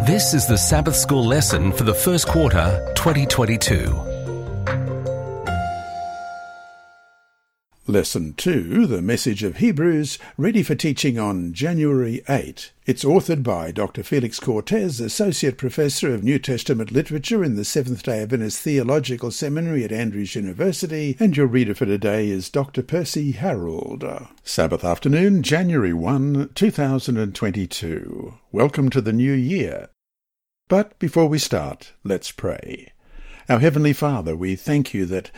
This is the Sabbath School lesson for the first quarter 2022. Lesson 2, the message of Hebrews, ready for teaching on January 8. It's authored by Dr. Felix Cortez, Associate Professor of New Testament Literature in the Seventh day Adventist Theological Seminary at Andrews University, and your reader for today is Dr. Percy Harold. Sabbath afternoon, January 1, 2022. Welcome to the new year. But before we start, let's pray. Our Heavenly Father, we thank you that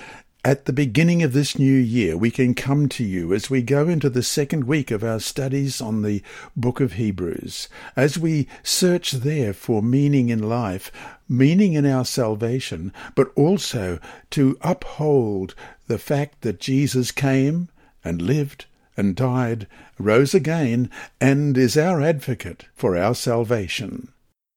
at the beginning of this new year, we can come to you as we go into the second week of our studies on the book of Hebrews, as we search there for meaning in life, meaning in our salvation, but also to uphold the fact that Jesus came and lived and died, rose again, and is our advocate for our salvation.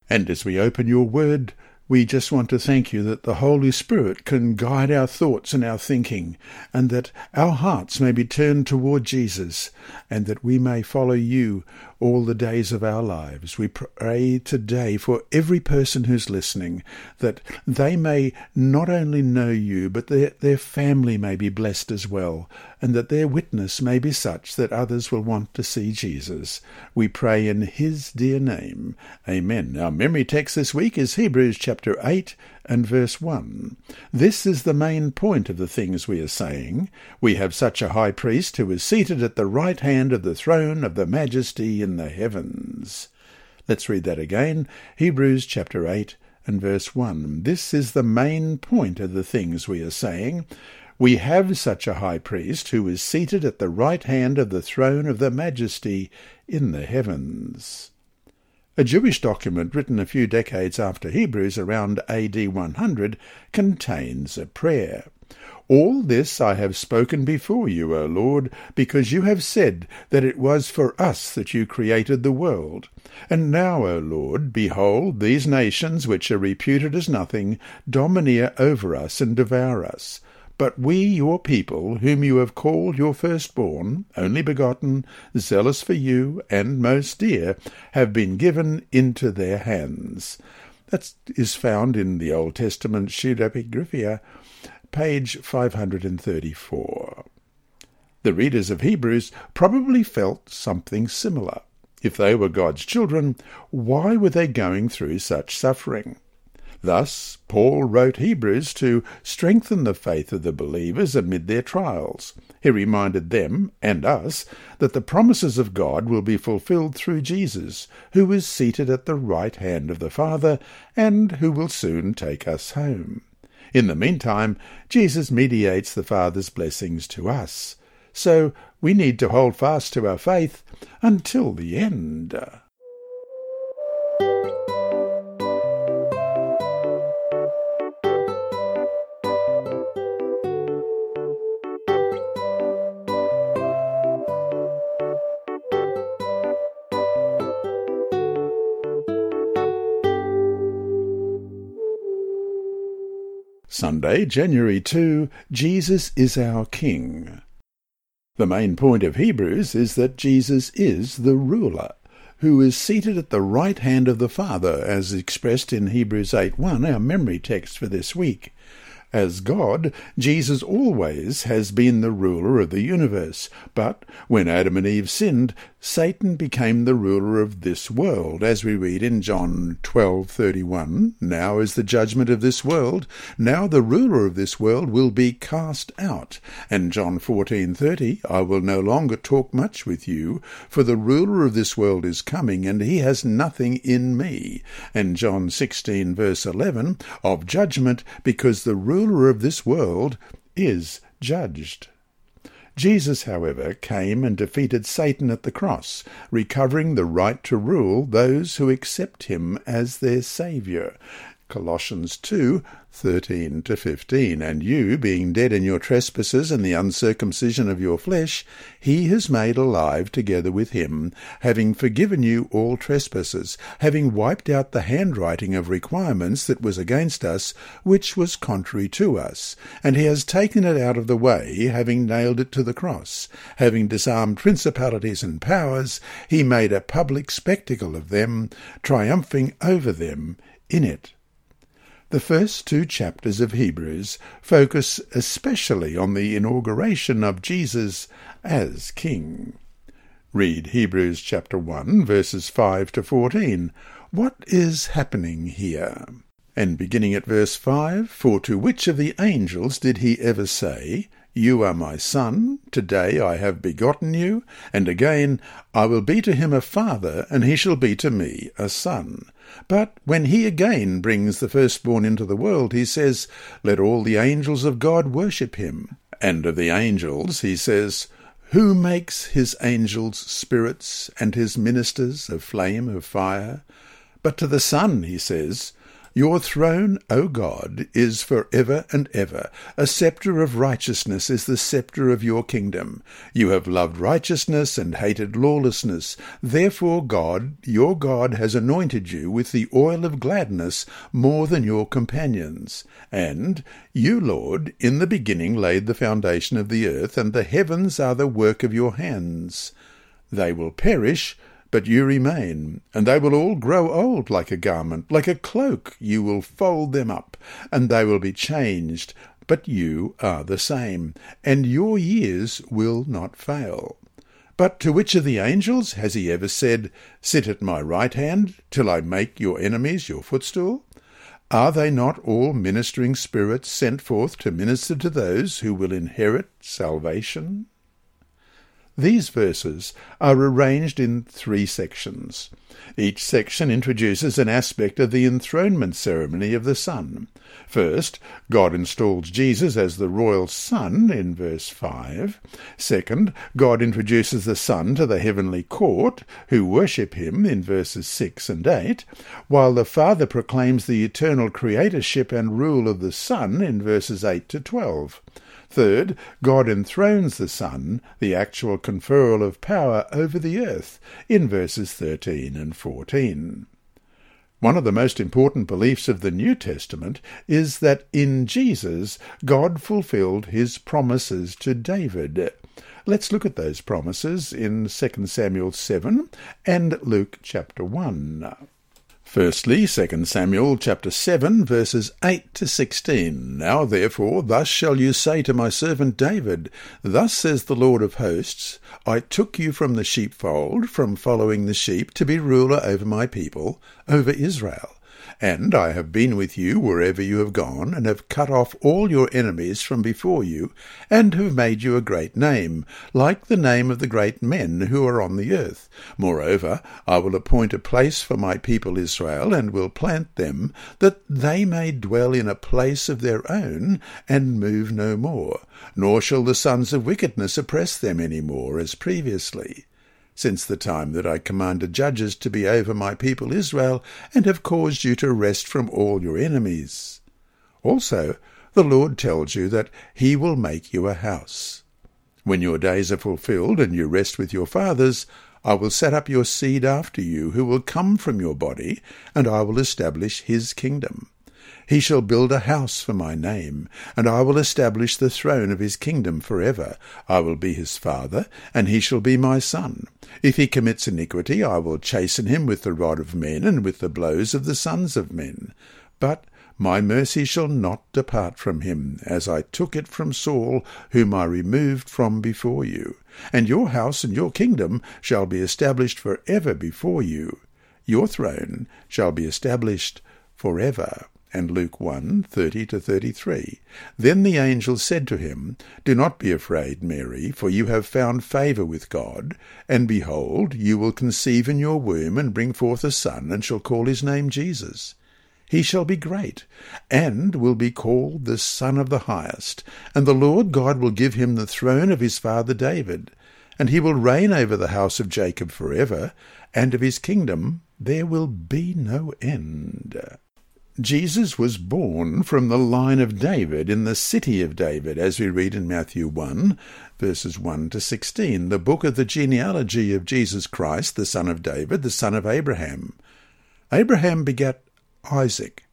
And as we open your word, we just want to thank you that the Holy Spirit can guide our thoughts and our thinking, and that our hearts may be turned toward Jesus, and that we may follow you all the days of our lives. We pray today for every person who's listening that they may not only know you, but their, their family may be blessed as well, and that their witness may be such that others will want to see Jesus. We pray in his dear name. Amen. Our memory text this week is Hebrews chapter 8 and verse 1. This is the main point of the things we are saying. We have such a high priest who is seated at the right hand of the throne of the majesty in the heavens. Let's read that again. Hebrews chapter 8 and verse 1. This is the main point of the things we are saying. We have such a high priest who is seated at the right hand of the throne of the majesty in the heavens. A Jewish document written a few decades after Hebrews, around AD 100, contains a prayer. All this I have spoken before you, O Lord, because you have said that it was for us that you created the world. And now, O Lord, behold, these nations, which are reputed as nothing, domineer over us and devour us. But we, your people, whom you have called your firstborn, only begotten, zealous for you, and most dear, have been given into their hands. That is found in the Old Testament Pseudepigrapha, page 534. The readers of Hebrews probably felt something similar. If they were God's children, why were they going through such suffering? Thus, Paul wrote Hebrews to strengthen the faith of the believers amid their trials. He reminded them, and us, that the promises of God will be fulfilled through Jesus, who is seated at the right hand of the Father, and who will soon take us home. In the meantime, Jesus mediates the Father's blessings to us. So we need to hold fast to our faith until the end. Sunday, January 2, Jesus is our King. The main point of Hebrews is that Jesus is the ruler, who is seated at the right hand of the Father, as expressed in Hebrews 8.1, our memory text for this week. As God, Jesus always has been the ruler of the universe, but when Adam and Eve sinned, Satan became the ruler of this world, as we read in John 12:31. Now is the judgment of this world; now the ruler of this world will be cast out. And John 14:30, I will no longer talk much with you, for the ruler of this world is coming, and he has nothing in me. And John 16 verse 11, of judgment, because the ruler of this world is judged. Jesus, however, came and defeated Satan at the cross, recovering the right to rule those who accept him as their Saviour. Colossians 2, 13 to 15. And you, being dead in your trespasses and the uncircumcision of your flesh, he has made alive together with him, having forgiven you all trespasses, having wiped out the handwriting of requirements that was against us, which was contrary to us. And he has taken it out of the way, having nailed it to the cross. Having disarmed principalities and powers, he made a public spectacle of them, triumphing over them in it. The first two chapters of Hebrews focus especially on the inauguration of Jesus as King. Read Hebrews chapter 1, verses 5 to 14. What is happening here? And beginning at verse 5, For to which of the angels did he ever say, You are my son, today I have begotten you? And again, I will be to him a father, and he shall be to me a son. But when he again brings the firstborn into the world, he says, Let all the angels of God worship him. And of the angels, he says, Who makes his angels spirits, and his ministers a flame of fire? But to the Son, he says, your throne, O God, is for ever and ever. A sceptre of righteousness is the sceptre of your kingdom. You have loved righteousness and hated lawlessness. Therefore God, your God, has anointed you with the oil of gladness more than your companions. And you, Lord, in the beginning laid the foundation of the earth, and the heavens are the work of your hands. They will perish, but you remain, and they will all grow old like a garment, like a cloak you will fold them up, and they will be changed, but you are the same, and your years will not fail. But to which of the angels has he ever said, Sit at my right hand, till I make your enemies your footstool? Are they not all ministering spirits sent forth to minister to those who will inherit salvation? These verses are arranged in three sections. Each section introduces an aspect of the enthronement ceremony of the Son. First, God installs Jesus as the royal Son in verse 5. Second, God introduces the Son to the heavenly court, who worship him in verses 6 and 8, while the Father proclaims the eternal creatorship and rule of the Son in verses 8 to 12. Third, God enthrones the Son, the actual conferral of power over the earth, in verses 13 and 14. One of the most important beliefs of the New Testament is that in Jesus God fulfilled his promises to David. Let's look at those promises in 2 Samuel 7 and Luke chapter 1. Firstly, 2 Samuel chapter 7 verses 8 to 16. Now therefore, thus shall you say to my servant David, Thus says the Lord of hosts, I took you from the sheepfold, from following the sheep, to be ruler over my people, over Israel. And I have been with you wherever you have gone, and have cut off all your enemies from before you, and have made you a great name, like the name of the great men who are on the earth. Moreover, I will appoint a place for my people Israel, and will plant them, that they may dwell in a place of their own, and move no more. Nor shall the sons of wickedness oppress them any more, as previously since the time that I commanded judges to be over my people Israel, and have caused you to rest from all your enemies. Also, the Lord tells you that he will make you a house. When your days are fulfilled and you rest with your fathers, I will set up your seed after you, who will come from your body, and I will establish his kingdom. He shall build a house for my name, and I will establish the throne of his kingdom for ever. I will be his father, and he shall be my son. If he commits iniquity, I will chasten him with the rod of men and with the blows of the sons of men. But my mercy shall not depart from him, as I took it from Saul, whom I removed from before you. And your house and your kingdom shall be established for ever before you. Your throne shall be established for ever and Luke 1 30 to 33. Then the angel said to him, Do not be afraid, Mary, for you have found favour with God. And behold, you will conceive in your womb and bring forth a son, and shall call his name Jesus. He shall be great, and will be called the Son of the Highest. And the Lord God will give him the throne of his father David. And he will reign over the house of Jacob for ever, and of his kingdom there will be no end. Jesus was born from the line of David in the city of David, as we read in Matthew 1, verses 1 to 16, the book of the genealogy of Jesus Christ, the son of David, the son of Abraham. Abraham begat Isaac.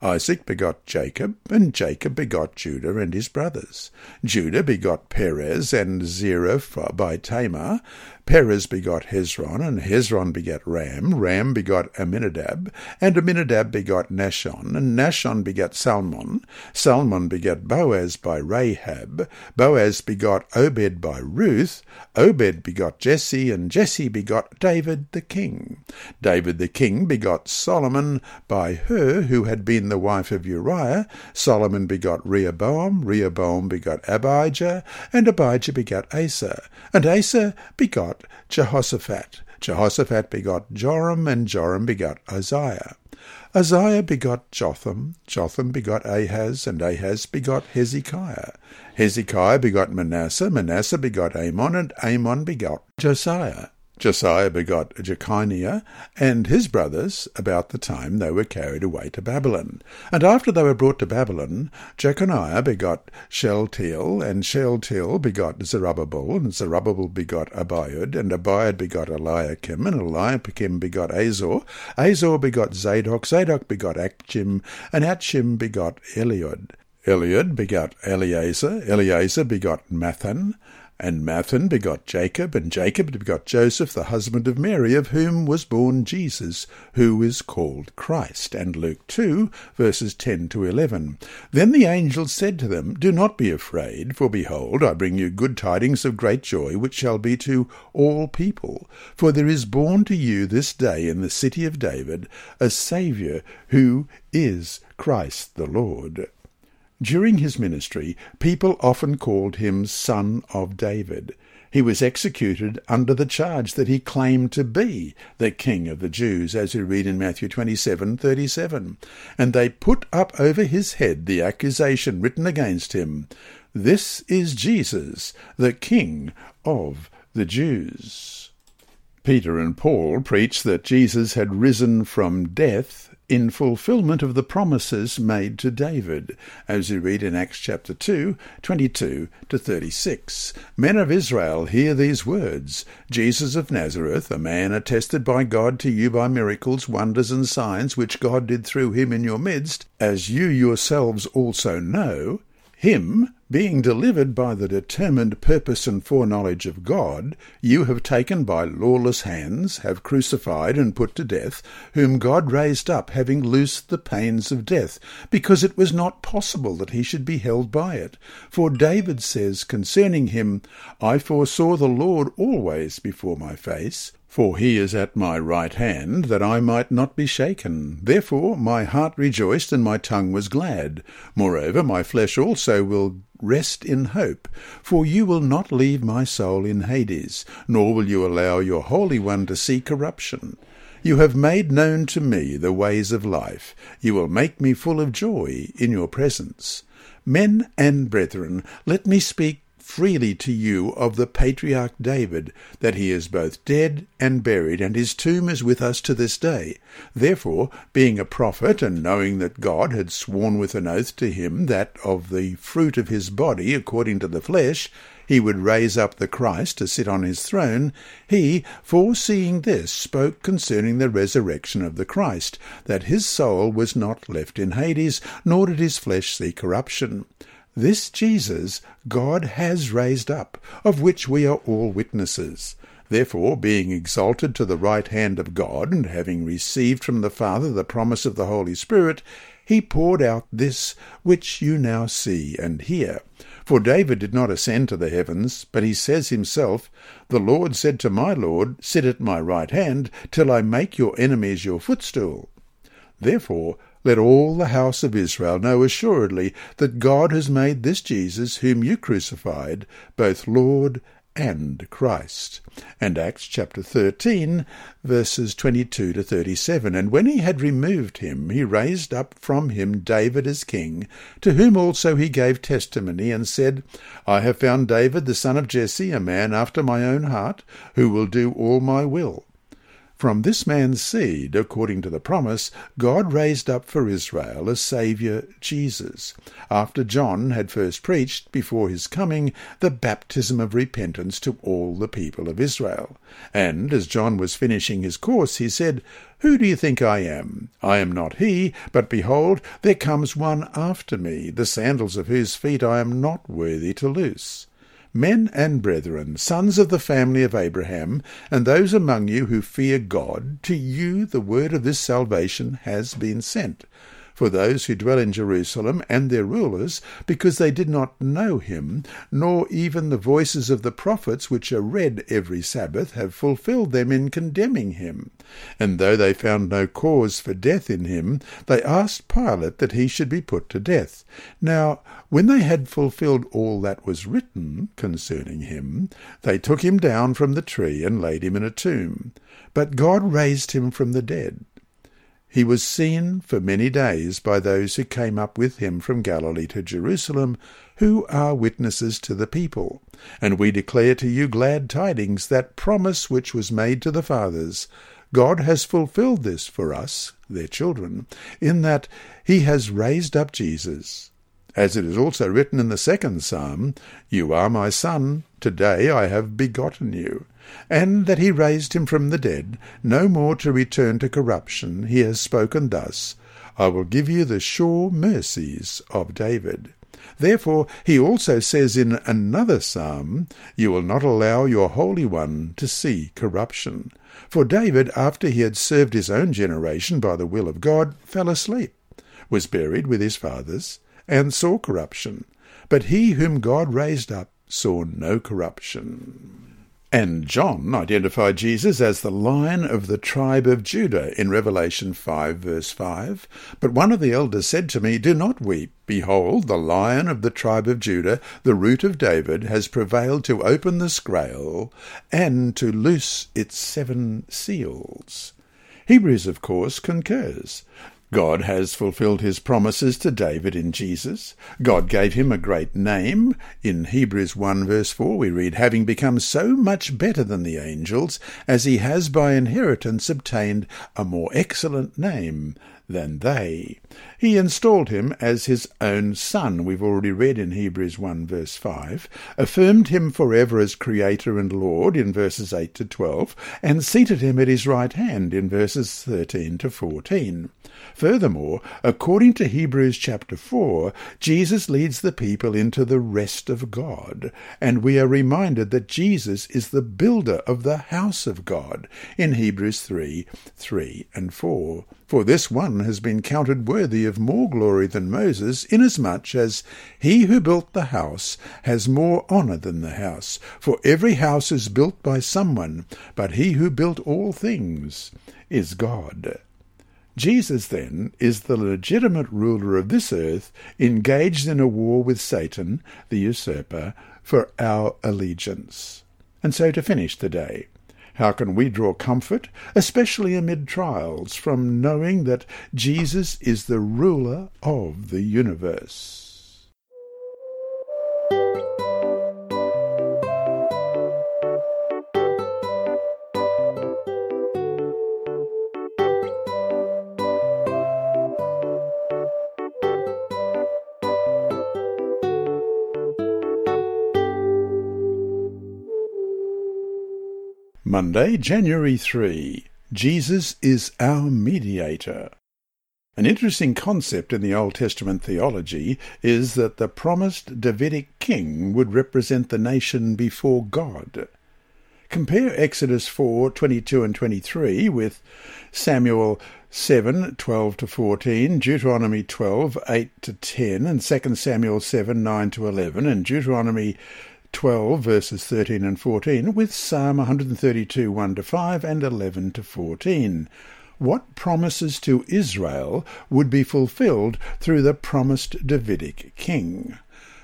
Isaac begot Jacob, and Jacob begot Judah and his brothers. Judah begot Perez and Zerah by Tamar. Perez begot Hezron, and Hezron begat Ram. Ram begot Amminadab, and Amminadab begot Nahshon, and Nahshon begat Salmon. Salmon begat Boaz by Rahab. Boaz begot Obed by Ruth. Obed begot Jesse, and Jesse begot David the king. David the king begot Solomon by her who had been the wife of Uriah. Solomon begot Rehoboam. Rehoboam begot Abijah, and Abijah begot Asa. And Asa begot begot Jehoshaphat. Jehoshaphat begot Joram, and Joram begot Uzziah. Uzziah begot Jotham, Jotham begot Ahaz, and Ahaz begot Hezekiah. Hezekiah begot Manasseh, Manasseh begot Amon, and Amon begot Josiah. Josiah begot Jeconiah and his brothers about the time they were carried away to Babylon. And after they were brought to Babylon, Jeconiah begot Shealtiel, and Shealtiel begot Zerubbabel, and Zerubbabel begot Abiud, and Abiud begot Eliakim, and Eliakim begot Azor. Azor begot Zadok, Zadok begot Achim, and Achim begot Eliud. Eliud begot Eleazar, Eleazar begot Matthan, and Matthan begot Jacob, and Jacob begot Joseph, the husband of Mary, of whom was born Jesus, who is called Christ. And Luke 2, verses 10 to 11. Then the angel said to them, Do not be afraid, for behold, I bring you good tidings of great joy, which shall be to all people. For there is born to you this day in the city of David a Saviour, who is Christ the Lord. During his ministry, people often called him Son of David. He was executed under the charge that he claimed to be the King of the Jews, as we read in Matthew 27:37. And they put up over his head the accusation written against him, This is Jesus, the King of the Jews. Peter and Paul preached that Jesus had risen from death in fulfillment of the promises made to David, as we read in Acts chapter 2, 22 to 36. Men of Israel, hear these words Jesus of Nazareth, a man attested by God to you by miracles, wonders, and signs which God did through him in your midst, as you yourselves also know, him, being delivered by the determined purpose and foreknowledge of God, you have taken by lawless hands, have crucified and put to death, whom God raised up, having loosed the pains of death, because it was not possible that he should be held by it. For David says concerning him, I foresaw the Lord always before my face, for he is at my right hand, that I might not be shaken. Therefore my heart rejoiced, and my tongue was glad. Moreover, my flesh also will rest in hope, for you will not leave my soul in Hades, nor will you allow your Holy One to see corruption. You have made known to me the ways of life. You will make me full of joy in your presence. Men and brethren, let me speak freely to you of the patriarch David, that he is both dead and buried, and his tomb is with us to this day. Therefore, being a prophet, and knowing that God had sworn with an oath to him that of the fruit of his body, according to the flesh, he would raise up the Christ to sit on his throne, he, foreseeing this, spoke concerning the resurrection of the Christ, that his soul was not left in Hades, nor did his flesh see corruption. This Jesus God has raised up, of which we are all witnesses. Therefore, being exalted to the right hand of God, and having received from the Father the promise of the Holy Spirit, he poured out this which you now see and hear. For David did not ascend to the heavens, but he says himself, The Lord said to my Lord, Sit at my right hand, till I make your enemies your footstool. Therefore, let all the house of Israel know assuredly that God has made this Jesus, whom you crucified, both Lord and Christ. And Acts chapter 13, verses 22 to 37. And when he had removed him, he raised up from him David as king, to whom also he gave testimony, and said, I have found David the son of Jesse, a man after my own heart, who will do all my will. From this man's seed, according to the promise, God raised up for Israel a Saviour, Jesus, after John had first preached, before his coming, the baptism of repentance to all the people of Israel. And as John was finishing his course, he said, Who do you think I am? I am not he, but behold, there comes one after me, the sandals of whose feet I am not worthy to loose. Men and brethren, sons of the family of Abraham, and those among you who fear God, to you the word of this salvation has been sent for those who dwell in Jerusalem and their rulers, because they did not know him, nor even the voices of the prophets which are read every Sabbath have fulfilled them in condemning him. And though they found no cause for death in him, they asked Pilate that he should be put to death. Now, when they had fulfilled all that was written concerning him, they took him down from the tree and laid him in a tomb. But God raised him from the dead. He was seen for many days by those who came up with him from Galilee to Jerusalem, who are witnesses to the people. And we declare to you glad tidings, that promise which was made to the fathers. God has fulfilled this for us, their children, in that he has raised up Jesus. As it is also written in the second psalm, You are my son, today I have begotten you and that he raised him from the dead, no more to return to corruption, he has spoken thus, I will give you the sure mercies of David. Therefore he also says in another psalm, You will not allow your Holy One to see corruption. For David, after he had served his own generation by the will of God, fell asleep, was buried with his fathers, and saw corruption. But he whom God raised up saw no corruption. And John identified Jesus as the lion of the tribe of Judah in Revelation 5, verse 5. But one of the elders said to me, Do not weep. Behold, the lion of the tribe of Judah, the root of David, has prevailed to open the scroll and to loose its seven seals. Hebrews, of course, concurs. God has fulfilled his promises to David in Jesus. God gave him a great name. In Hebrews 1 verse 4 we read, having become so much better than the angels, as he has by inheritance obtained a more excellent name than they. He installed him as his own son, we've already read in Hebrews 1 verse 5, affirmed him forever as Creator and Lord in verses 8 to 12, and seated him at his right hand in verses 13 to 14. Furthermore, according to Hebrews chapter 4, Jesus leads the people into the rest of God, and we are reminded that Jesus is the builder of the house of God in Hebrews 3 3 and 4. For this one has been counted worthy of more glory than Moses, inasmuch as he who built the house has more honour than the house. For every house is built by someone, but he who built all things is God. Jesus, then, is the legitimate ruler of this earth, engaged in a war with Satan, the usurper, for our allegiance. And so to finish the day, how can we draw comfort, especially amid trials, from knowing that Jesus is the ruler of the universe? Monday, January 3. Jesus is our mediator. An interesting concept in the Old Testament theology is that the promised Davidic king would represent the nation before God. Compare Exodus 4, 22 and 23 with Samuel 7, 12 to 14, Deuteronomy 12, 8 to 10, and 2 Samuel 7, 9 to 11, and Deuteronomy 12 verses 13 and 14 with Psalm 132 1 to 5 and 11 to 14. What promises to Israel would be fulfilled through the promised Davidic king?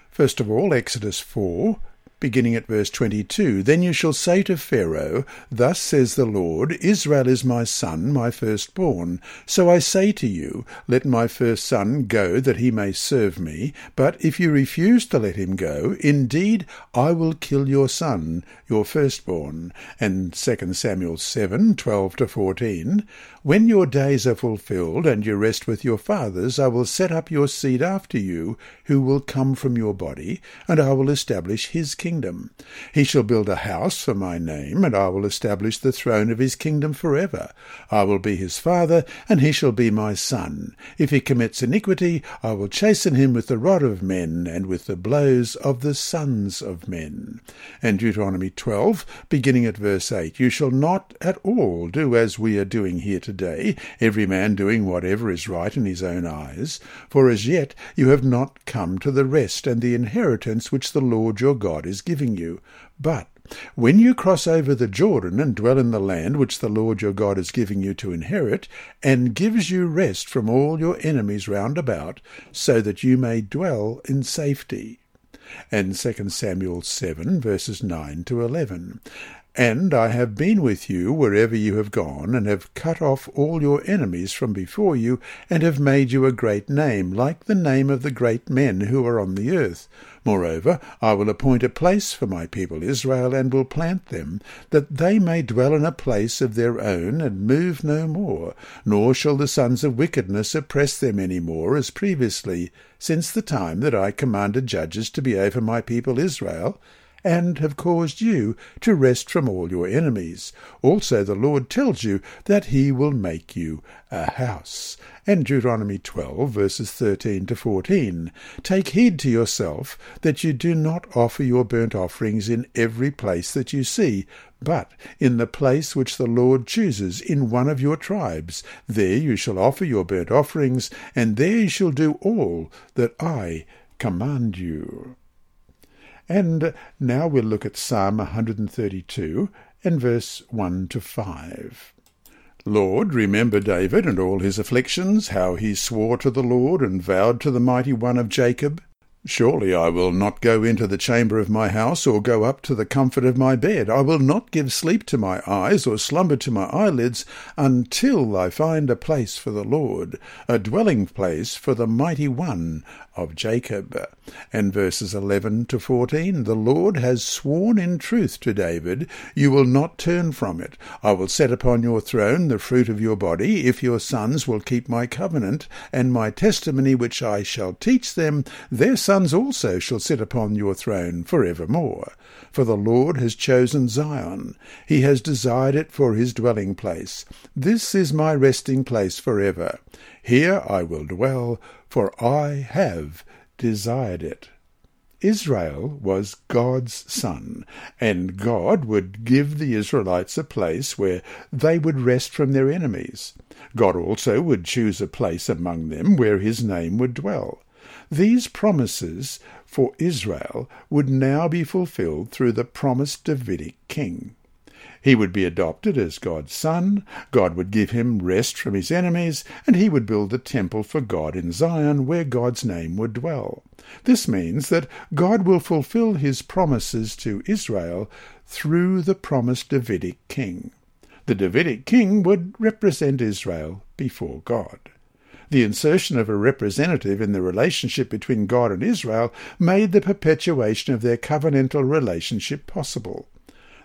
First of all, Exodus 4 beginning at verse 22. Then you shall say to Pharaoh, Thus says the Lord, Israel is my son, my firstborn. So I say to you, Let my first son go, that he may serve me. But if you refuse to let him go, indeed I will kill your son, your firstborn. And 2 Samuel 7, 12 to 14. When your days are fulfilled, and you rest with your fathers, I will set up your seed after you, who will come from your body, and I will establish his kingdom. He shall build a house for my name, and I will establish the throne of his kingdom forever. I will be his father, and he shall be my son. If he commits iniquity, I will chasten him with the rod of men, and with the blows of the sons of men. And Deuteronomy 12, beginning at verse 8, You shall not at all do as we are doing here today, every man doing whatever is right in his own eyes, for as yet you have not come to the rest and the inheritance which the Lord your God is giving you. But when you cross over the Jordan and dwell in the land which the Lord your God is giving you to inherit, and gives you rest from all your enemies round about, so that you may dwell in safety. And 2 Samuel 7, verses 9 to 11. And I have been with you wherever you have gone, and have cut off all your enemies from before you, and have made you a great name, like the name of the great men who are on the earth. Moreover, I will appoint a place for my people Israel, and will plant them, that they may dwell in a place of their own, and move no more, nor shall the sons of wickedness oppress them any more, as previously, since the time that I commanded judges to be over my people Israel, and have caused you to rest from all your enemies. Also the Lord tells you that he will make you a house. And Deuteronomy 12, verses 13 to 14. Take heed to yourself that you do not offer your burnt offerings in every place that you see, but in the place which the Lord chooses in one of your tribes. There you shall offer your burnt offerings, and there you shall do all that I command you. And now we'll look at Psalm 132 and verse 1 to 5. Lord, remember David and all his afflictions, how he swore to the Lord and vowed to the mighty one of Jacob. Surely I will not go into the chamber of my house, or go up to the comfort of my bed. I will not give sleep to my eyes, or slumber to my eyelids, until I find a place for the Lord, a dwelling place for the mighty one of Jacob. And verses 11 to 14 The Lord has sworn in truth to David, You will not turn from it. I will set upon your throne the fruit of your body, if your sons will keep my covenant and my testimony which I shall teach them. Their sons also shall sit upon your throne for evermore. For the Lord has chosen Zion, he has desired it for his dwelling place. This is my resting place for ever. Here I will dwell, for I have desired it. Israel was God's son, and God would give the Israelites a place where they would rest from their enemies. God also would choose a place among them where his name would dwell. These promises for Israel would now be fulfilled through the promised Davidic king. He would be adopted as God's son, God would give him rest from his enemies, and he would build a temple for God in Zion where God's name would dwell. This means that God will fulfill his promises to Israel through the promised Davidic king. The Davidic king would represent Israel before God. The insertion of a representative in the relationship between God and Israel made the perpetuation of their covenantal relationship possible.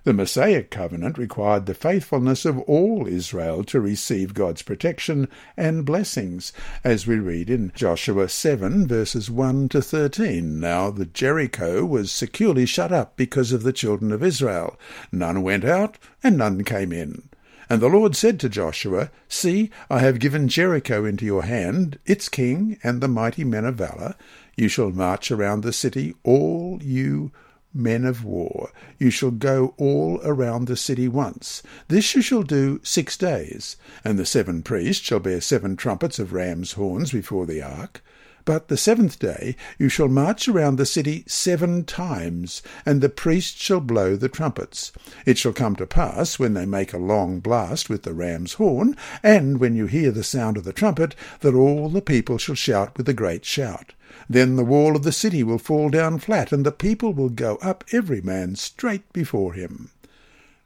The Mosaic covenant required the faithfulness of all Israel to receive God's protection and blessings, as we read in Joshua 7 verses 1 to 13. Now the Jericho was securely shut up because of the children of Israel. None went out and none came in. And the Lord said to Joshua, See, I have given Jericho into your hand, its king, and the mighty men of valour. You shall march around the city, all you men of war. You shall go all around the city once. This you shall do six days. And the seven priests shall bear seven trumpets of ram's horns before the ark. But the seventh day you shall march around the city seven times, and the priests shall blow the trumpets. It shall come to pass, when they make a long blast with the ram's horn, and when you hear the sound of the trumpet, that all the people shall shout with a great shout. Then the wall of the city will fall down flat, and the people will go up every man straight before him.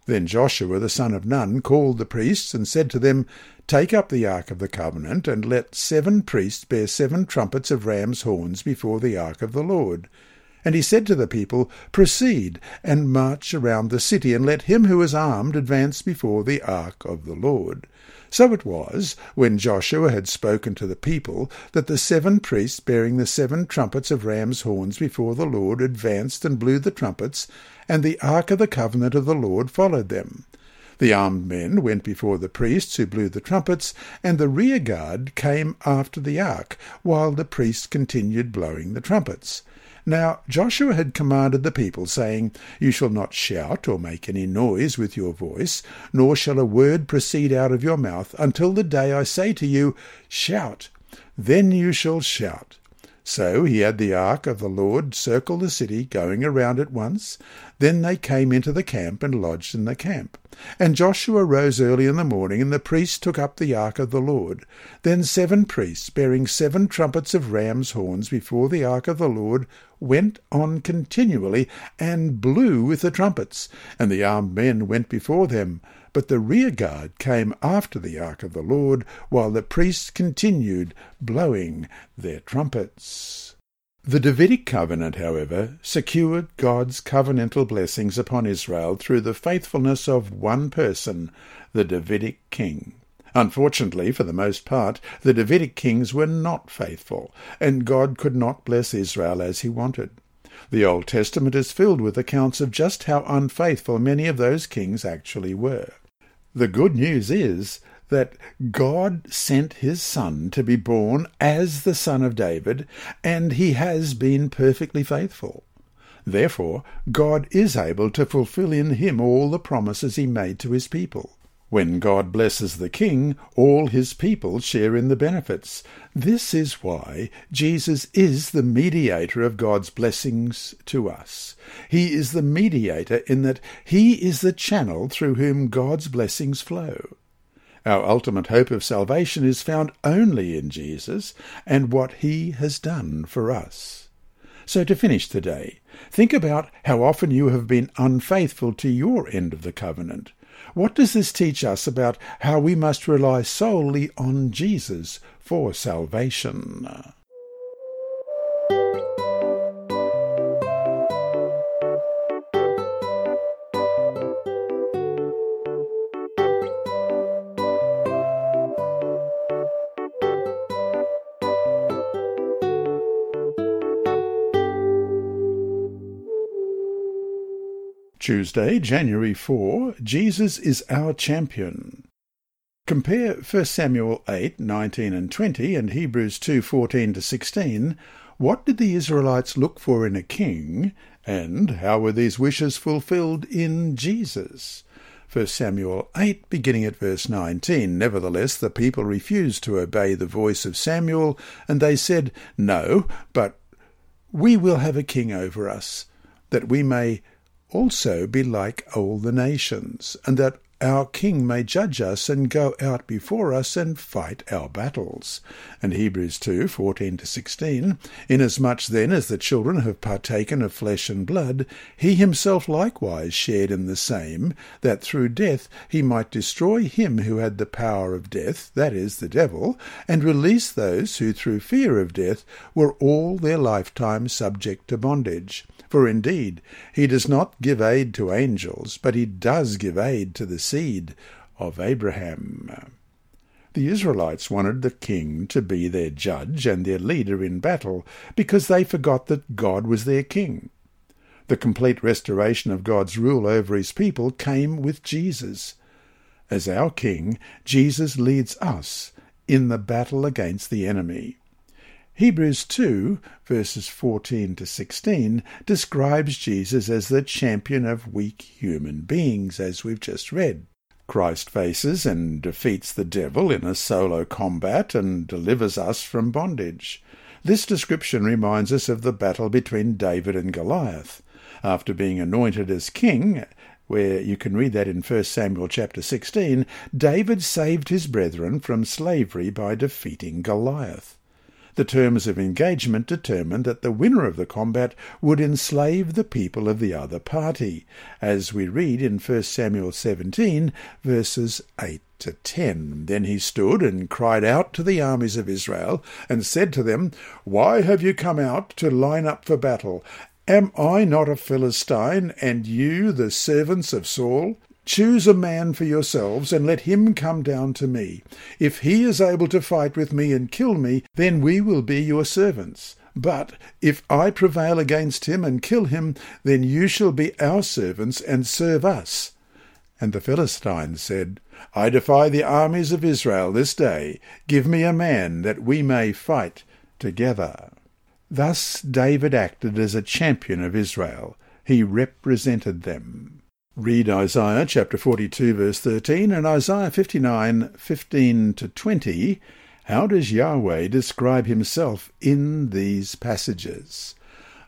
Then Joshua the son of Nun called the priests, and said to them, Take up the ark of the covenant, and let seven priests bear seven trumpets of ram's horns before the ark of the Lord. And he said to the people, Proceed, and march around the city, and let him who is armed advance before the ark of the Lord. So it was, when Joshua had spoken to the people, that the seven priests bearing the seven trumpets of ram's horns before the Lord advanced and blew the trumpets, and the ark of the covenant of the Lord followed them. The armed men went before the priests who blew the trumpets, and the rear guard came after the ark, while the priests continued blowing the trumpets. Now Joshua had commanded the people, saying, You shall not shout or make any noise with your voice, nor shall a word proceed out of your mouth, until the day I say to you, Shout. Then you shall shout. So he had the ark of the Lord circle the city, going around it once. Then they came into the camp and lodged in the camp. And Joshua rose early in the morning, and the priests took up the ark of the Lord. Then seven priests, bearing seven trumpets of ram's horns before the ark of the Lord, went on continually, and blew with the trumpets. And the armed men went before them. But the rear guard came after the ark of the Lord, while the priests continued blowing their trumpets. The Davidic covenant, however, secured God's covenantal blessings upon Israel through the faithfulness of one person, the Davidic king. Unfortunately, for the most part, the Davidic kings were not faithful, and God could not bless Israel as he wanted. The Old Testament is filled with accounts of just how unfaithful many of those kings actually were. The good news is that God sent his Son to be born as the Son of David, and he has been perfectly faithful. Therefore, God is able to fulfill in him all the promises he made to his people. When God blesses the king, all his people share in the benefits. This is why Jesus is the mediator of God's blessings to us. He is the mediator in that he is the channel through whom God's blessings flow. Our ultimate hope of salvation is found only in Jesus and what he has done for us. So to finish today, think about how often you have been unfaithful to your end of the covenant. What does this teach us about how we must rely solely on Jesus for salvation? Tuesday, January 4, Jesus is our champion. Compare 1 Samuel 8, 19 and 20 and Hebrews 2, 14 to 16. What did the Israelites look for in a king, and how were these wishes fulfilled in Jesus? 1 Samuel 8, beginning at verse 19. Nevertheless, the people refused to obey the voice of Samuel, and they said, No, but we will have a king over us, that we may also be like all the nations, and that our king may judge us and go out before us and fight our battles. And Hebrews 2 14 to 16. Inasmuch then as the children have partaken of flesh and blood, he himself likewise shared in the same, that through death he might destroy him who had the power of death, that is, the devil, and release those who through fear of death were all their lifetime subject to bondage. For indeed, he does not give aid to angels, but he does give aid to the seed of Abraham. The Israelites wanted the king to be their judge and their leader in battle because they forgot that God was their king. The complete restoration of God's rule over his people came with Jesus. As our king, Jesus leads us in the battle against the enemy. Hebrews 2, verses 14 to 16, describes Jesus as the champion of weak human beings, as we've just read. Christ faces and defeats the devil in a solo combat and delivers us from bondage. This description reminds us of the battle between David and Goliath. After being anointed as king, where you can read that in 1 Samuel chapter 16, David saved his brethren from slavery by defeating Goliath. The terms of engagement determined that the winner of the combat would enslave the people of the other party, as we read in 1 Samuel 17, verses 8 to 10. Then he stood and cried out to the armies of Israel, and said to them, Why have you come out to line up for battle? Am I not a Philistine, and you the servants of Saul? Choose a man for yourselves, and let him come down to me. If he is able to fight with me and kill me, then we will be your servants. But if I prevail against him and kill him, then you shall be our servants and serve us. And the Philistines said, I defy the armies of Israel this day. Give me a man that we may fight together. Thus David acted as a champion of Israel. He represented them. Read Isaiah chapter 42 verse 13 and Isaiah 59 15 to 20. How does Yahweh describe himself in these passages?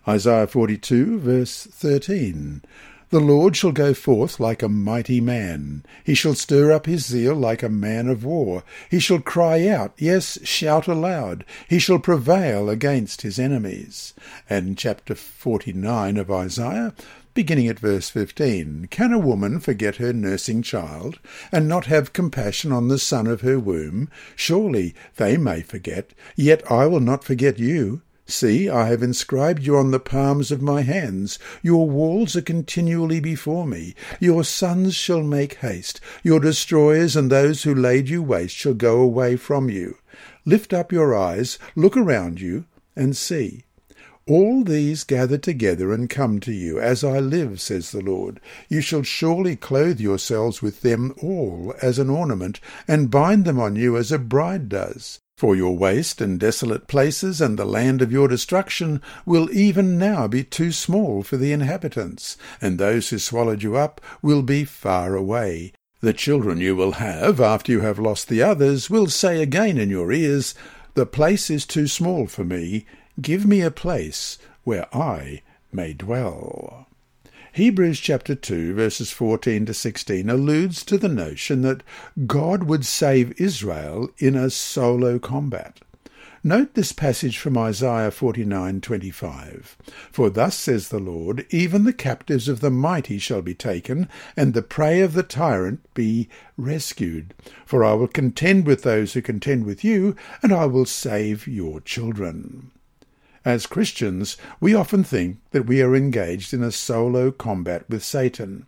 Isaiah 42 verse 13. The Lord shall go forth like a mighty man. He shall stir up his zeal like a man of war. He shall cry out, yes, shout aloud. He shall prevail against his enemies. And chapter 49 of Isaiah, beginning at verse 15. Can a woman forget her nursing child, and not have compassion on the son of her womb? Surely they may forget, yet I will not forget you. See, I have inscribed you on the palms of my hands. Your walls are continually before me. Your sons shall make haste. Your destroyers and those who laid you waste shall go away from you. Lift up your eyes, look around you, and see. All these gather together and come to you, as I live, says the Lord. You shall surely clothe yourselves with them all as an ornament, and bind them on you as a bride does. For your waste and desolate places and the land of your destruction will even now be too small for the inhabitants, and those who swallowed you up will be far away. The children you will have, after you have lost the others, will say again in your ears, The place is too small for me, Give me a place where I may dwell. Hebrews chapter 2 verses 14 to 16 alludes to the notion that God would save Israel in a solo combat. Note this passage from Isaiah 49:25. For thus says the Lord, even the captives of the mighty shall be taken, and the prey of the tyrant be rescued. For I will contend with those who contend with you, and I will save your children. As Christians, we often think that we are engaged in a solo combat with Satan.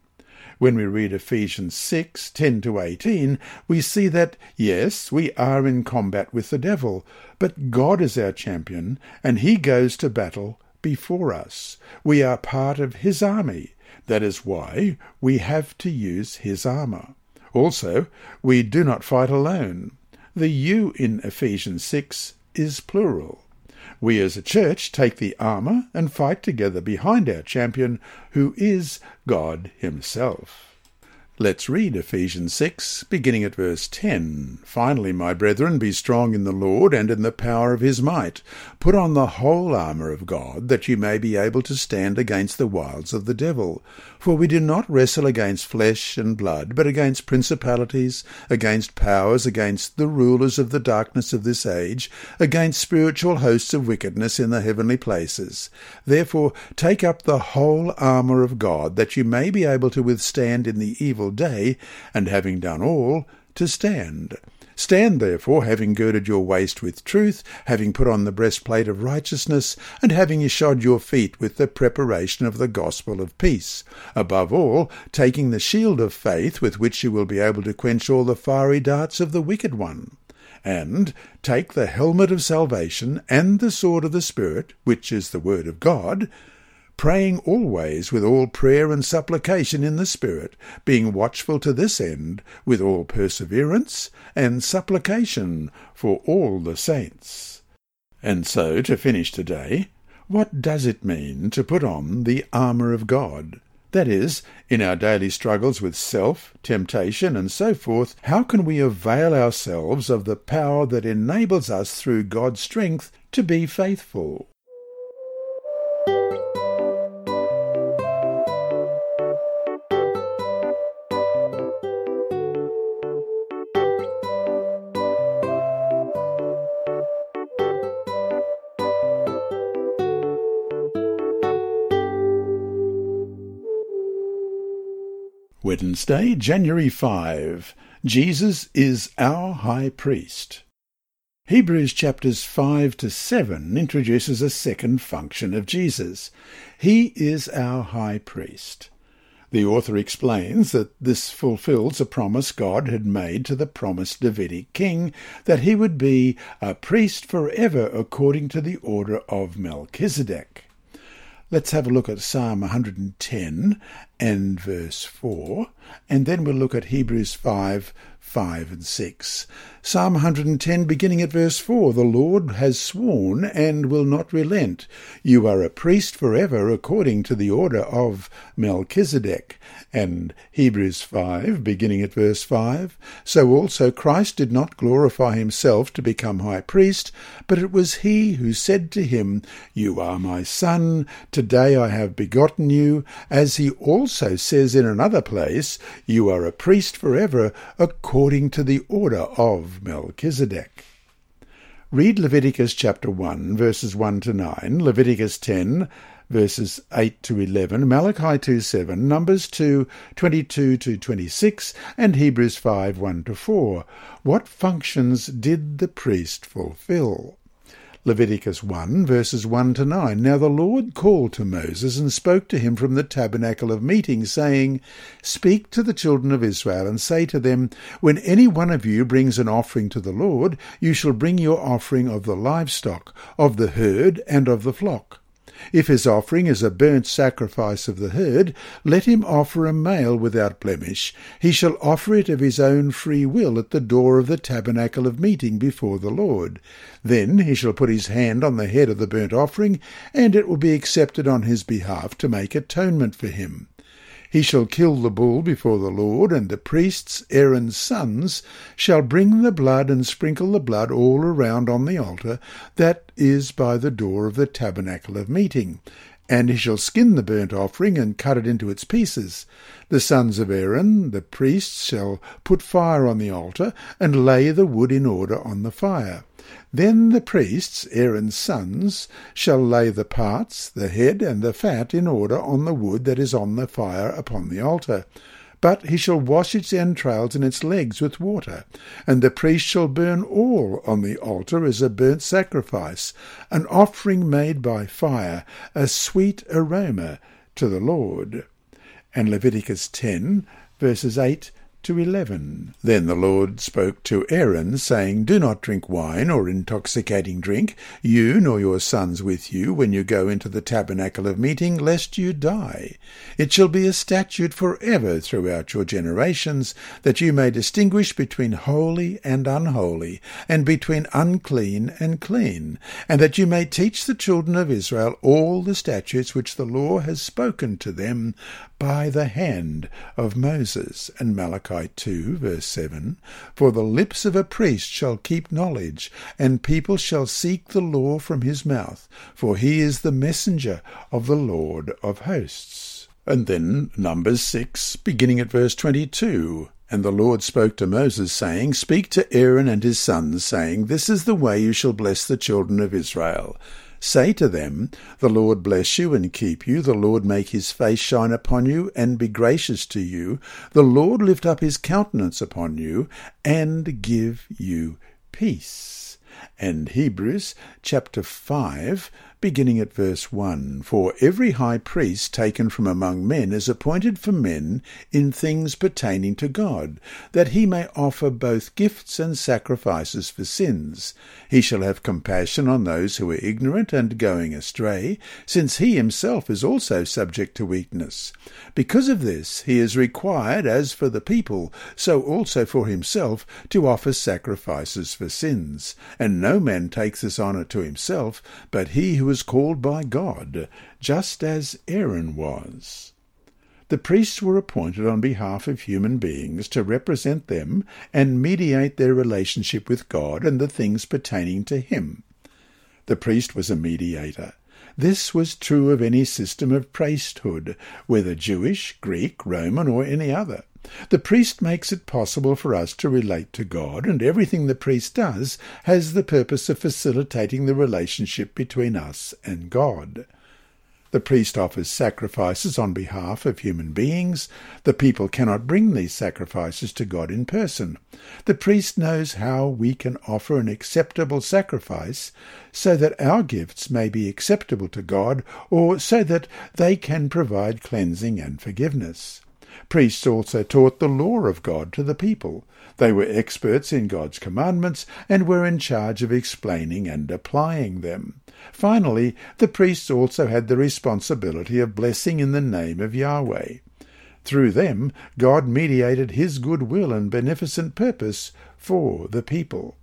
When we read Ephesians 6 10 to 18, we see that, yes, we are in combat with the devil, but God is our champion, and he goes to battle before us. We are part of his army. That is why we have to use his armour. Also, we do not fight alone. The you in Ephesians 6 is plural. We as a church take the armour and fight together behind our champion, who is God Himself. Let's read Ephesians 6, beginning at verse 10. Finally, my brethren, be strong in the Lord and in the power of his might. Put on the whole armour of God, that you may be able to stand against the wiles of the devil. For we do not wrestle against flesh and blood, but against principalities, against powers, against the rulers of the darkness of this age, against spiritual hosts of wickedness in the heavenly places. Therefore, take up the whole armour of God, that you may be able to withstand in the evil day, and having done all, to stand. Stand therefore, having girded your waist with truth, having put on the breastplate of righteousness, and having shod your feet with the preparation of the gospel of peace. Above all, taking the shield of faith, with which you will be able to quench all the fiery darts of the wicked one. And take the helmet of salvation and the sword of the Spirit, which is the word of God, praying always with all prayer and supplication in the Spirit, being watchful to this end with all perseverance and supplication for all the saints. And so, to finish today, what does it mean to put on the armour of God? That is, in our daily struggles with self, temptation, and so forth, how can we avail ourselves of the power that enables us through God's strength to be faithful? Wednesday, January 5. Jesus is our High Priest. Hebrews chapters 5 to 7 introduces a second function of Jesus. He is our High Priest. The author explains that this fulfills a promise God had made to the promised Davidic king that he would be a priest forever according to the order of Melchizedek. Let's have a look at Psalm 110 and verse 4, and then we'll look at Hebrews 5 5 and 6. Psalm 110, beginning at verse 4 The Lord has sworn and will not relent. You are a priest forever according to the order of Melchizedek. And Hebrews 5, beginning at verse 5 So also Christ did not glorify himself to become high priest, but it was he who said to him, You are my son, today I have begotten you, as he also says in another place, You are a priest forever according to the order of Melchizedek. Read Leviticus chapter 1, verses 1 to 9, Leviticus 10, verses 8 to 11, Malachi 2 7, Numbers 2 22 to 26, and Hebrews 5 1 to 4. What functions did the priest fulfill? Leviticus 1, verses 1 to 9. Now the Lord called to Moses and spoke to him from the tabernacle of meeting, saying, Speak to the children of Israel, and say to them, When any one of you brings an offering to the Lord, you shall bring your offering of the livestock, of the herd, and of the flock. If his offering is a burnt sacrifice of the herd, let him offer a male without blemish. He shall offer it of his own free will at the door of the tabernacle of meeting before the Lord. Then he shall put his hand on the head of the burnt offering, and it will be accepted on his behalf to make atonement for him. He shall kill the bull before the Lord, and the priests, Aaron's sons, shall bring the blood and sprinkle the blood all around on the altar that is by the door of the tabernacle of meeting. And he shall skin the burnt offering and cut it into its pieces. The sons of Aaron, the priests, shall put fire on the altar and lay the wood in order on the fire. Then the priests, Aaron's sons, shall lay the parts, the head, and the fat in order on the wood that is on the fire upon the altar. But he shall wash its entrails and its legs with water, and the priest shall burn all on the altar as a burnt sacrifice, an offering made by fire, a sweet aroma to the Lord. And Leviticus 10, verses 8 to 11. Then the Lord spoke to Aaron, saying, Do not drink wine or intoxicating drink, you nor your sons with you, when you go into the tabernacle of meeting, lest you die. It shall be a statute for ever throughout your generations, that you may distinguish between holy and unholy, and between unclean and clean, and that you may teach the children of Israel all the statutes which the Lord has spoken to them by the hand of Moses. And Malachi 2, verse 7 For the lips of a priest shall keep knowledge, and people shall seek the law from his mouth, for he is the messenger of the Lord of hosts. And then Numbers 6, beginning at verse 22. And the Lord spoke to Moses, saying, Speak to Aaron and his sons, saying, This is the way you shall bless the children of Israel. Say to them, The Lord bless you and keep you. The Lord make his face shine upon you and be gracious to you. The Lord lift up his countenance upon you and give you peace. And Hebrews chapter 5 beginning at verse 1 For every high priest taken from among men is appointed for men in things pertaining to God, that he may offer both gifts and sacrifices for sins. He shall have compassion on those who are ignorant and going astray, since he himself is also subject to weakness. Because of this, he is required, as for the people, so also for himself, to offer sacrifices for sins. And no man takes this honour to himself, but he who was called by God, just as Aaron was. The priests were appointed on behalf of human beings to represent them and mediate their relationship with God and the things pertaining to Him. The priest was a mediator. This was true of any system of priesthood, whether Jewish, Greek, Roman, or any other. The priest makes it possible for us to relate to God, and everything the priest does has the purpose of facilitating the relationship between us and God. The priest offers sacrifices on behalf of human beings. The people cannot bring these sacrifices to God in person. The priest knows how we can offer an acceptable sacrifice so that our gifts may be acceptable to God or so that they can provide cleansing and forgiveness. Priests also taught the law of God to the people. They were experts in God's commandments and were in charge of explaining and applying them. Finally, the priests also had the responsibility of blessing in the name of Yahweh. Through them, God mediated his good will and beneficent purpose for the people.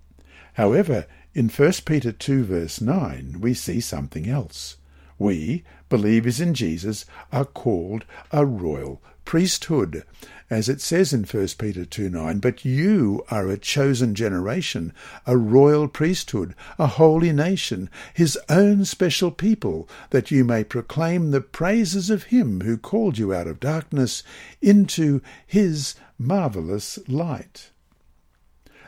However, in 1 Peter 2 verse 9, we see something else. We, believers in Jesus, are called a royal priesthood, as it says in 1 Peter 2 9, but you are a chosen generation, a royal priesthood, a holy nation, his own special people, that you may proclaim the praises of him who called you out of darkness into his marvellous light.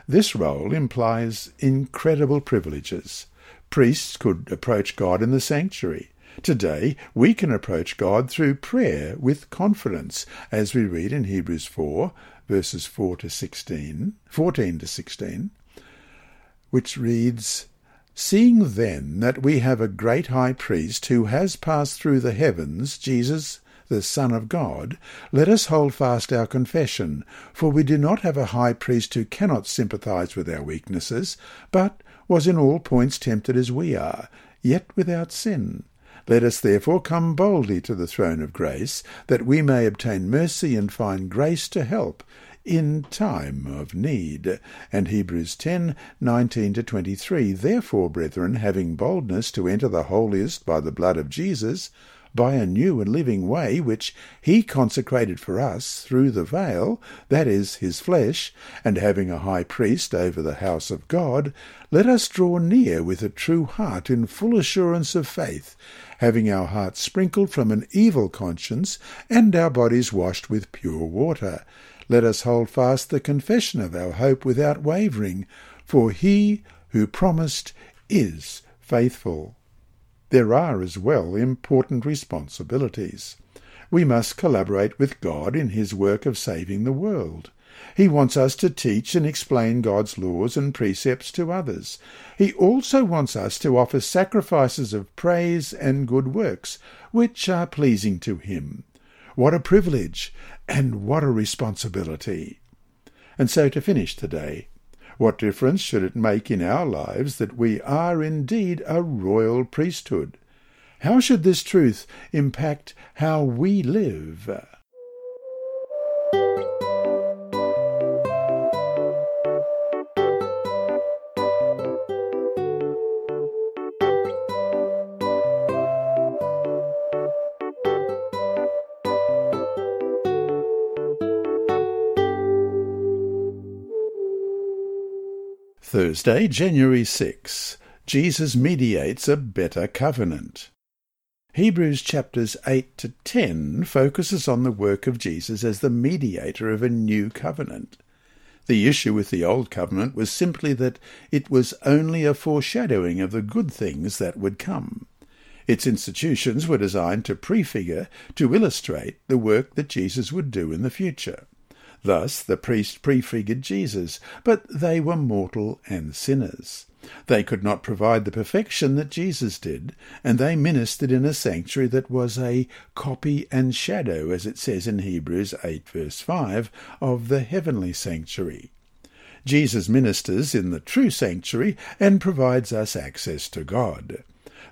This role implies incredible privileges. Priests could approach God in the sanctuary. Today, we can approach God through prayer with confidence, as we read in Hebrews 4, verses 4 to 16, 14 to 16, which reads, Seeing then that we have a great high priest who has passed through the heavens, Jesus, the Son of God, let us hold fast our confession, for we do not have a high priest who cannot sympathize with our weaknesses, but was in all points tempted as we are, yet without sin. Let us therefore come boldly to the throne of grace, that we may obtain mercy and find grace to help in time of need. And Hebrews 10 19 to 23. Therefore, brethren, having boldness to enter the holiest by the blood of Jesus, by a new and living way which he consecrated for us through the veil, that is, his flesh, and having a high priest over the house of God, let us draw near with a true heart in full assurance of faith, having our hearts sprinkled from an evil conscience and our bodies washed with pure water. Let us hold fast the confession of our hope without wavering, for he who promised is faithful there are as well important responsibilities. We must collaborate with God in his work of saving the world. He wants us to teach and explain God's laws and precepts to others. He also wants us to offer sacrifices of praise and good works, which are pleasing to Him. What a privilege and what a responsibility! And so to finish today, what difference should it make in our lives that we are indeed a royal priesthood? How should this truth impact how we live? Thursday, January 6. Jesus mediates a better covenant. Hebrews chapters 8 to 10 focuses on the work of Jesus as the mediator of a new covenant. The issue with the old covenant was simply that it was only a foreshadowing of the good things that would come. Its institutions were designed to prefigure, to illustrate the work that Jesus would do in the future. Thus the priest prefigured Jesus, but they were mortal and sinners. They could not provide the perfection that Jesus did, and they ministered in a sanctuary that was a copy and shadow, as it says in Hebrews 8 verse 5, of the heavenly sanctuary. Jesus ministers in the true sanctuary and provides us access to God.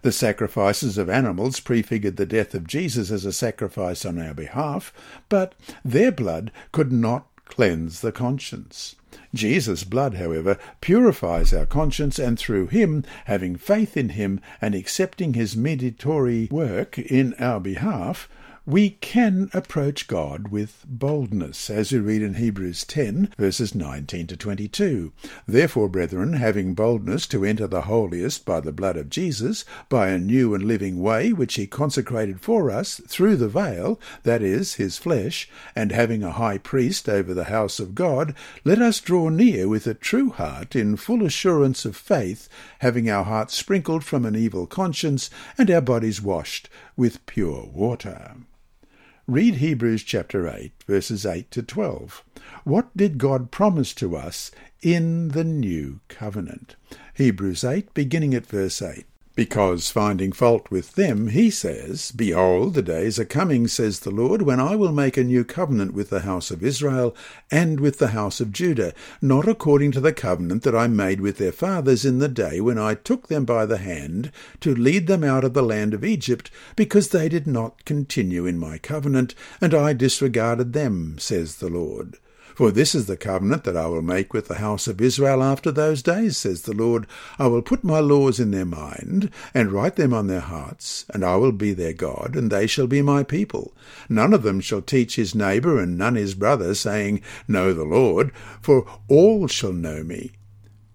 The sacrifices of animals prefigured the death of Jesus as a sacrifice on our behalf, but their blood could not cleanse the conscience. Jesus' blood, however, purifies our conscience, and through him, having faith in him and accepting his mediatory work in our behalf, we can approach God with boldness, as we read in Hebrews 10, verses 19 to 22. Therefore, brethren, having boldness to enter the holiest by the blood of Jesus, by a new and living way which he consecrated for us through the veil, that is, his flesh, and having a high priest over the house of God, let us draw near with a true heart in full assurance of faith, having our hearts sprinkled from an evil conscience, and our bodies washed with pure water. Read Hebrews chapter 8, verses 8 to 12. What did God promise to us in the new covenant? Hebrews 8, beginning at verse 8. Because, finding fault with them, he says, Behold, the days are coming, says the Lord, when I will make a new covenant with the house of Israel and with the house of Judah, not according to the covenant that I made with their fathers in the day when I took them by the hand to lead them out of the land of Egypt, because they did not continue in my covenant, and I disregarded them, says the Lord. For this is the covenant that I will make with the house of Israel after those days, says the Lord. I will put my laws in their mind, and write them on their hearts, and I will be their God, and they shall be my people. None of them shall teach his neighbour, and none his brother, saying, Know the Lord, for all shall know me,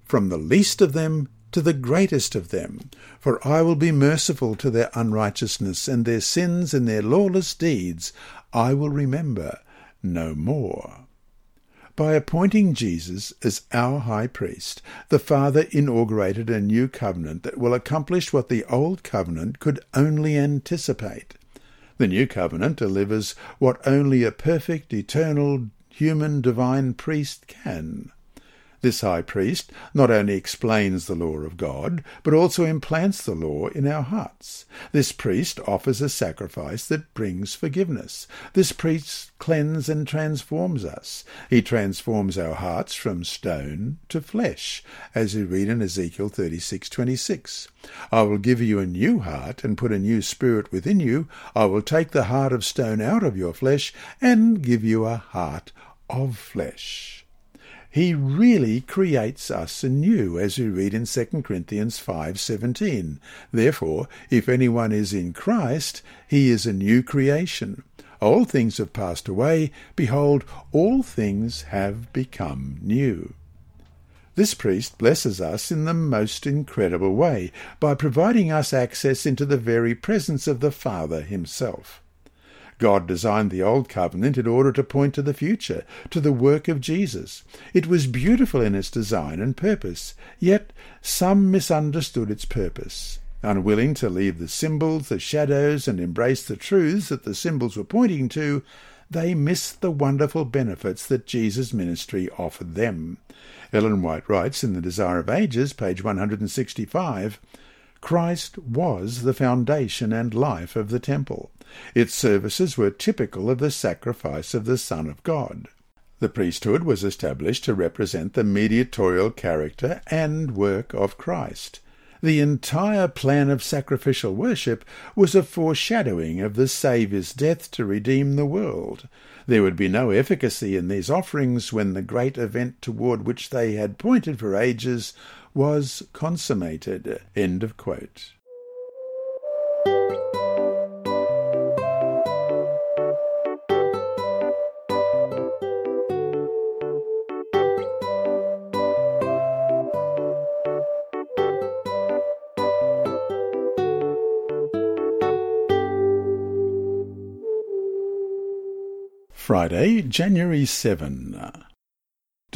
from the least of them to the greatest of them. For I will be merciful to their unrighteousness, and their sins and their lawless deeds I will remember no more. By appointing Jesus as our high priest, the Father inaugurated a new covenant that will accomplish what the old covenant could only anticipate. The new covenant delivers what only a perfect, eternal, human, divine priest can. This high priest not only explains the law of God, but also implants the law in our hearts. This priest offers a sacrifice that brings forgiveness. This priest cleanses and transforms us. He transforms our hearts from stone to flesh, as we read in Ezekiel 36:26. I will give you a new heart and put a new spirit within you. I will take the heart of stone out of your flesh and give you a heart of flesh. He really creates us anew, as we read in 2 Corinthians 5:17. Therefore, if anyone is in Christ, he is a new creation. Old things have passed away; behold, all things have become new. This priest blesses us in the most incredible way by providing us access into the very presence of the Father himself. God designed the Old Covenant in order to point to the future, to the work of Jesus. It was beautiful in its design and purpose, yet some misunderstood its purpose. Unwilling to leave the symbols, the shadows, and embrace the truths that the symbols were pointing to, they missed the wonderful benefits that Jesus' ministry offered them. Ellen White writes in The Desire of Ages, page 165, Christ was the foundation and life of the temple. Its services were typical of the sacrifice of the Son of God. The priesthood was established to represent the mediatorial character and work of Christ. The entire plan of sacrificial worship was a foreshadowing of the Saviour's death to redeem the world. There would be no efficacy in these offerings when the great event toward which they had pointed for ages was consummated. End of quote. Friday, January 7.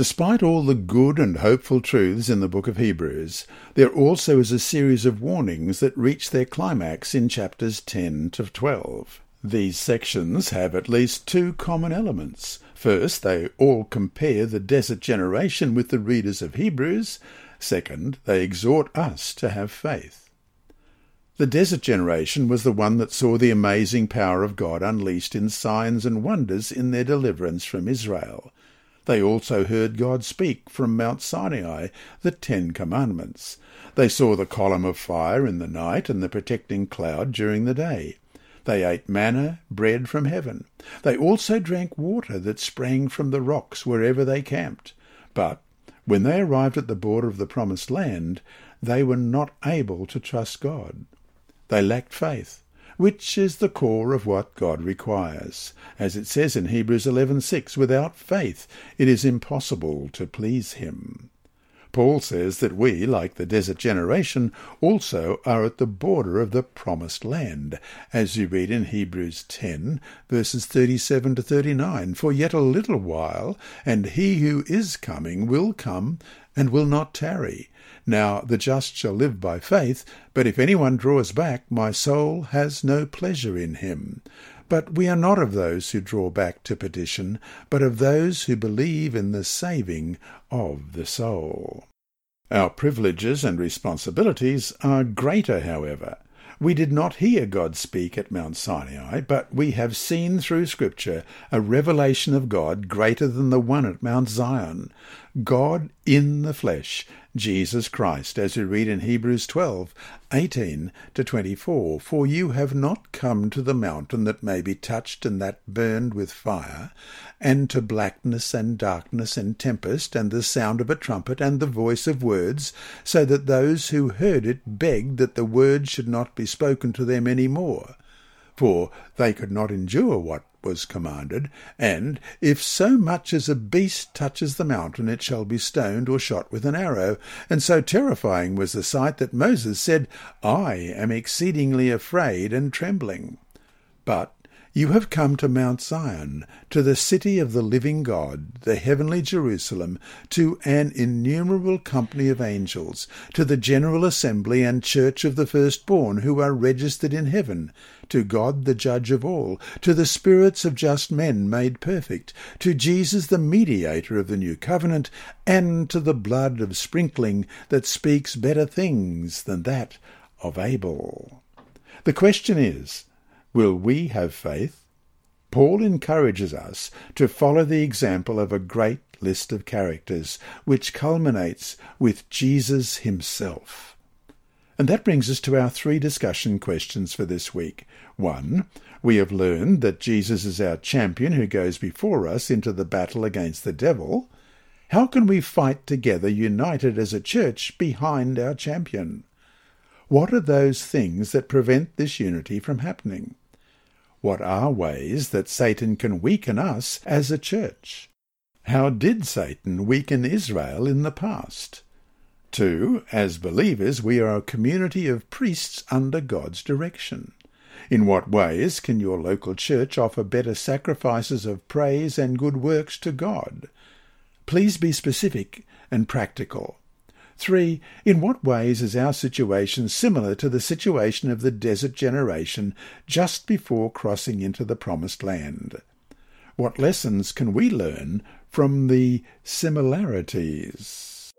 Despite all the good and hopeful truths in the book of Hebrews, there also is a series of warnings that reach their climax in chapters 10 to 12. These sections have at least two common elements. First, they all compare the desert generation with the readers of Hebrews. Second, they exhort us to have faith. The desert generation was the one that saw the amazing power of God unleashed in signs and wonders in their deliverance from Israel. They also heard God speak from Mount Sinai the Ten Commandments. They saw the column of fire in the night and the protecting cloud during the day. They ate manna, bread from heaven. They also drank water that sprang from the rocks wherever they camped. But when they arrived at the border of the promised land, they were not able to trust God. They lacked faith. Which is the core of what God requires. As it says in Hebrews 11:6, without faith it is impossible to please him. Paul says that we, like the desert generation, also are at the border of the promised land, as you read in Hebrews 10, verses 37 to 39. For yet a little while, and he who is coming will come and will not tarry. Now the just shall live by faith, but if anyone draws back, my soul has no pleasure in him. But we are not of those who draw back to perdition, but of those who believe in the saving of the soul. Our privileges and responsibilities are greater, however. We did not hear God speak at Mount Sinai, but we have seen through Scripture a revelation of God greater than the one at Mount Zion. God in the flesh, Jesus Christ, as we read in Hebrews 12, 18 to 24. For you have not come to the mountain that may be touched and that burned with fire, and to blackness and darkness and tempest, and the sound of a trumpet, and the voice of words, so that those who heard it begged that the word should not be spoken to them any more. For they could not endure what was commanded, and if so much as a beast touches the mountain, it shall be stoned or shot with an arrow. And so terrifying was the sight that Moses said, I am exceedingly afraid and trembling. But you have come to Mount Zion, to the city of the living God, the heavenly Jerusalem, to an innumerable company of angels, to the general assembly and church of the firstborn who are registered in heaven, to God the judge of all, to the spirits of just men made perfect, to Jesus the mediator of the new covenant, and to the blood of sprinkling that speaks better things than that of Abel. The question is, Will we have faith? Paul encourages us to follow the example of a great list of characters, which culminates with Jesus himself. And that brings us to our three discussion questions for this week. One, we have learned that Jesus is our champion who goes before us into the battle against the devil. How can we fight together, united as a church, behind our champion? What are those things that prevent this unity from happening? What are ways that Satan can weaken us as a church? How did Satan weaken Israel in the past? Two, as believers, we are a community of priests under God's direction. In what ways can your local church offer better sacrifices of praise and good works to God? Please be specific and practical. 3. In what ways is our situation similar to the situation of the desert generation just before crossing into the promised land? What lessons can we learn from the similarities?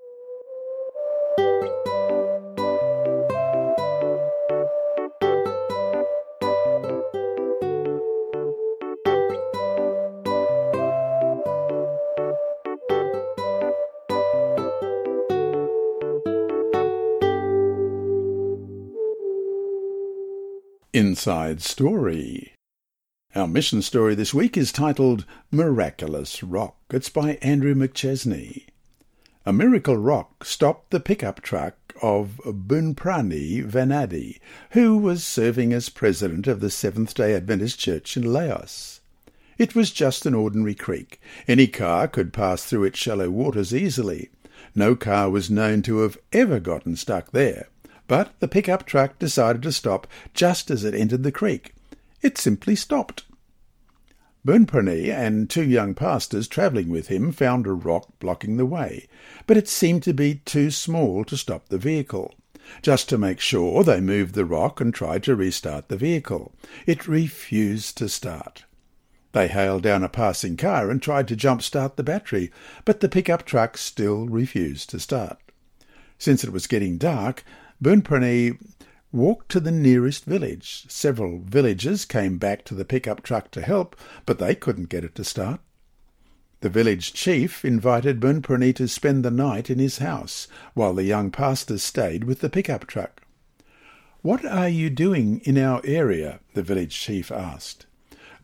Inside Story. Our mission story this week is titled Miraculous Rock. It's by Andrew McChesney. A miracle rock stopped the pickup truck of Bunprani Vanadi, who was serving as president of the Seventh day Adventist Church in Laos. It was just an ordinary creek. Any car could pass through its shallow waters easily. No car was known to have ever gotten stuck there. But the pickup truck decided to stop just as it entered the creek. It simply stopped. Bunprani and two young pastors travelling with him found a rock blocking the way, but it seemed to be too small to stop the vehicle. Just to make sure, they moved the rock and tried to restart the vehicle. It refused to start. They hailed down a passing car and tried to jump start the battery, but the pickup truck still refused to start. Since it was getting dark, Bunprani walked to the nearest village. Several villagers came back to the pickup truck to help, but they couldn't get it to start. The village chief invited Bunprani to spend the night in his house, while the young pastors stayed with the pickup truck. What are you doing in our area? the village chief asked.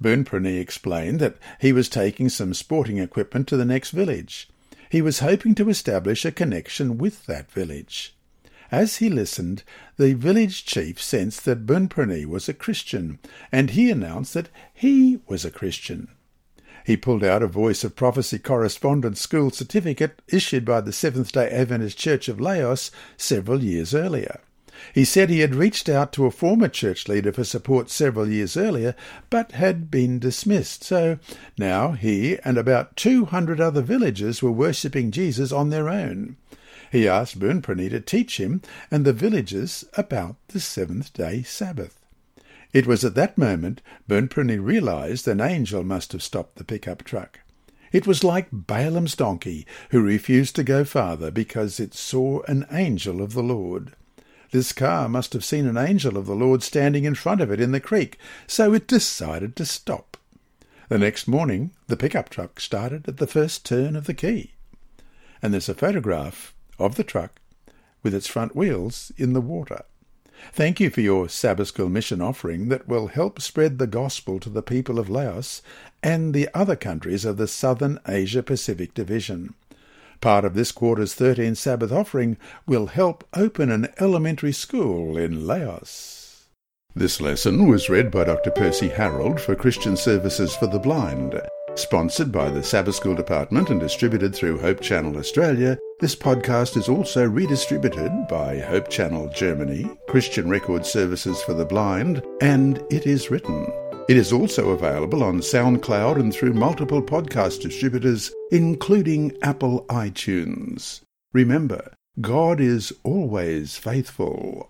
Bunprani explained that he was taking some sporting equipment to the next village. He was hoping to establish a connection with that village. As he listened, the village chief sensed that Bunpurni was a Christian, and he announced that he was a Christian. He pulled out a Voice of Prophecy Correspondence School certificate issued by the Seventh day Adventist Church of Laos several years earlier. He said he had reached out to a former church leader for support several years earlier, but had been dismissed. So now he and about 200 other villagers were worshipping Jesus on their own. He asked Bunpurni to teach him and the villagers about the seventh day Sabbath. It was at that moment Bunpurni realized an angel must have stopped the pickup truck. It was like Balaam's donkey, who refused to go farther because it saw an angel of the Lord. This car must have seen an angel of the Lord standing in front of it in the creek, so it decided to stop. The next morning, the pickup truck started at the first turn of the key. And there's a photograph of the truck with its front wheels in the water. Thank you for your Sabbath School mission offering that will help spread the gospel to the people of Laos and the other countries of the Southern Asia Pacific Division. Part of this quarter's 13 Sabbath offering will help open an elementary school in Laos. This lesson was read by Dr. Percy Harold for Christian Services for the Blind. Sponsored by the Sabbath School Department and distributed through Hope Channel Australia, this podcast is also redistributed by Hope Channel Germany, Christian Record Services for the Blind, and It Is Written. It is also available on SoundCloud and through multiple podcast distributors, including Apple iTunes. Remember, God is always faithful.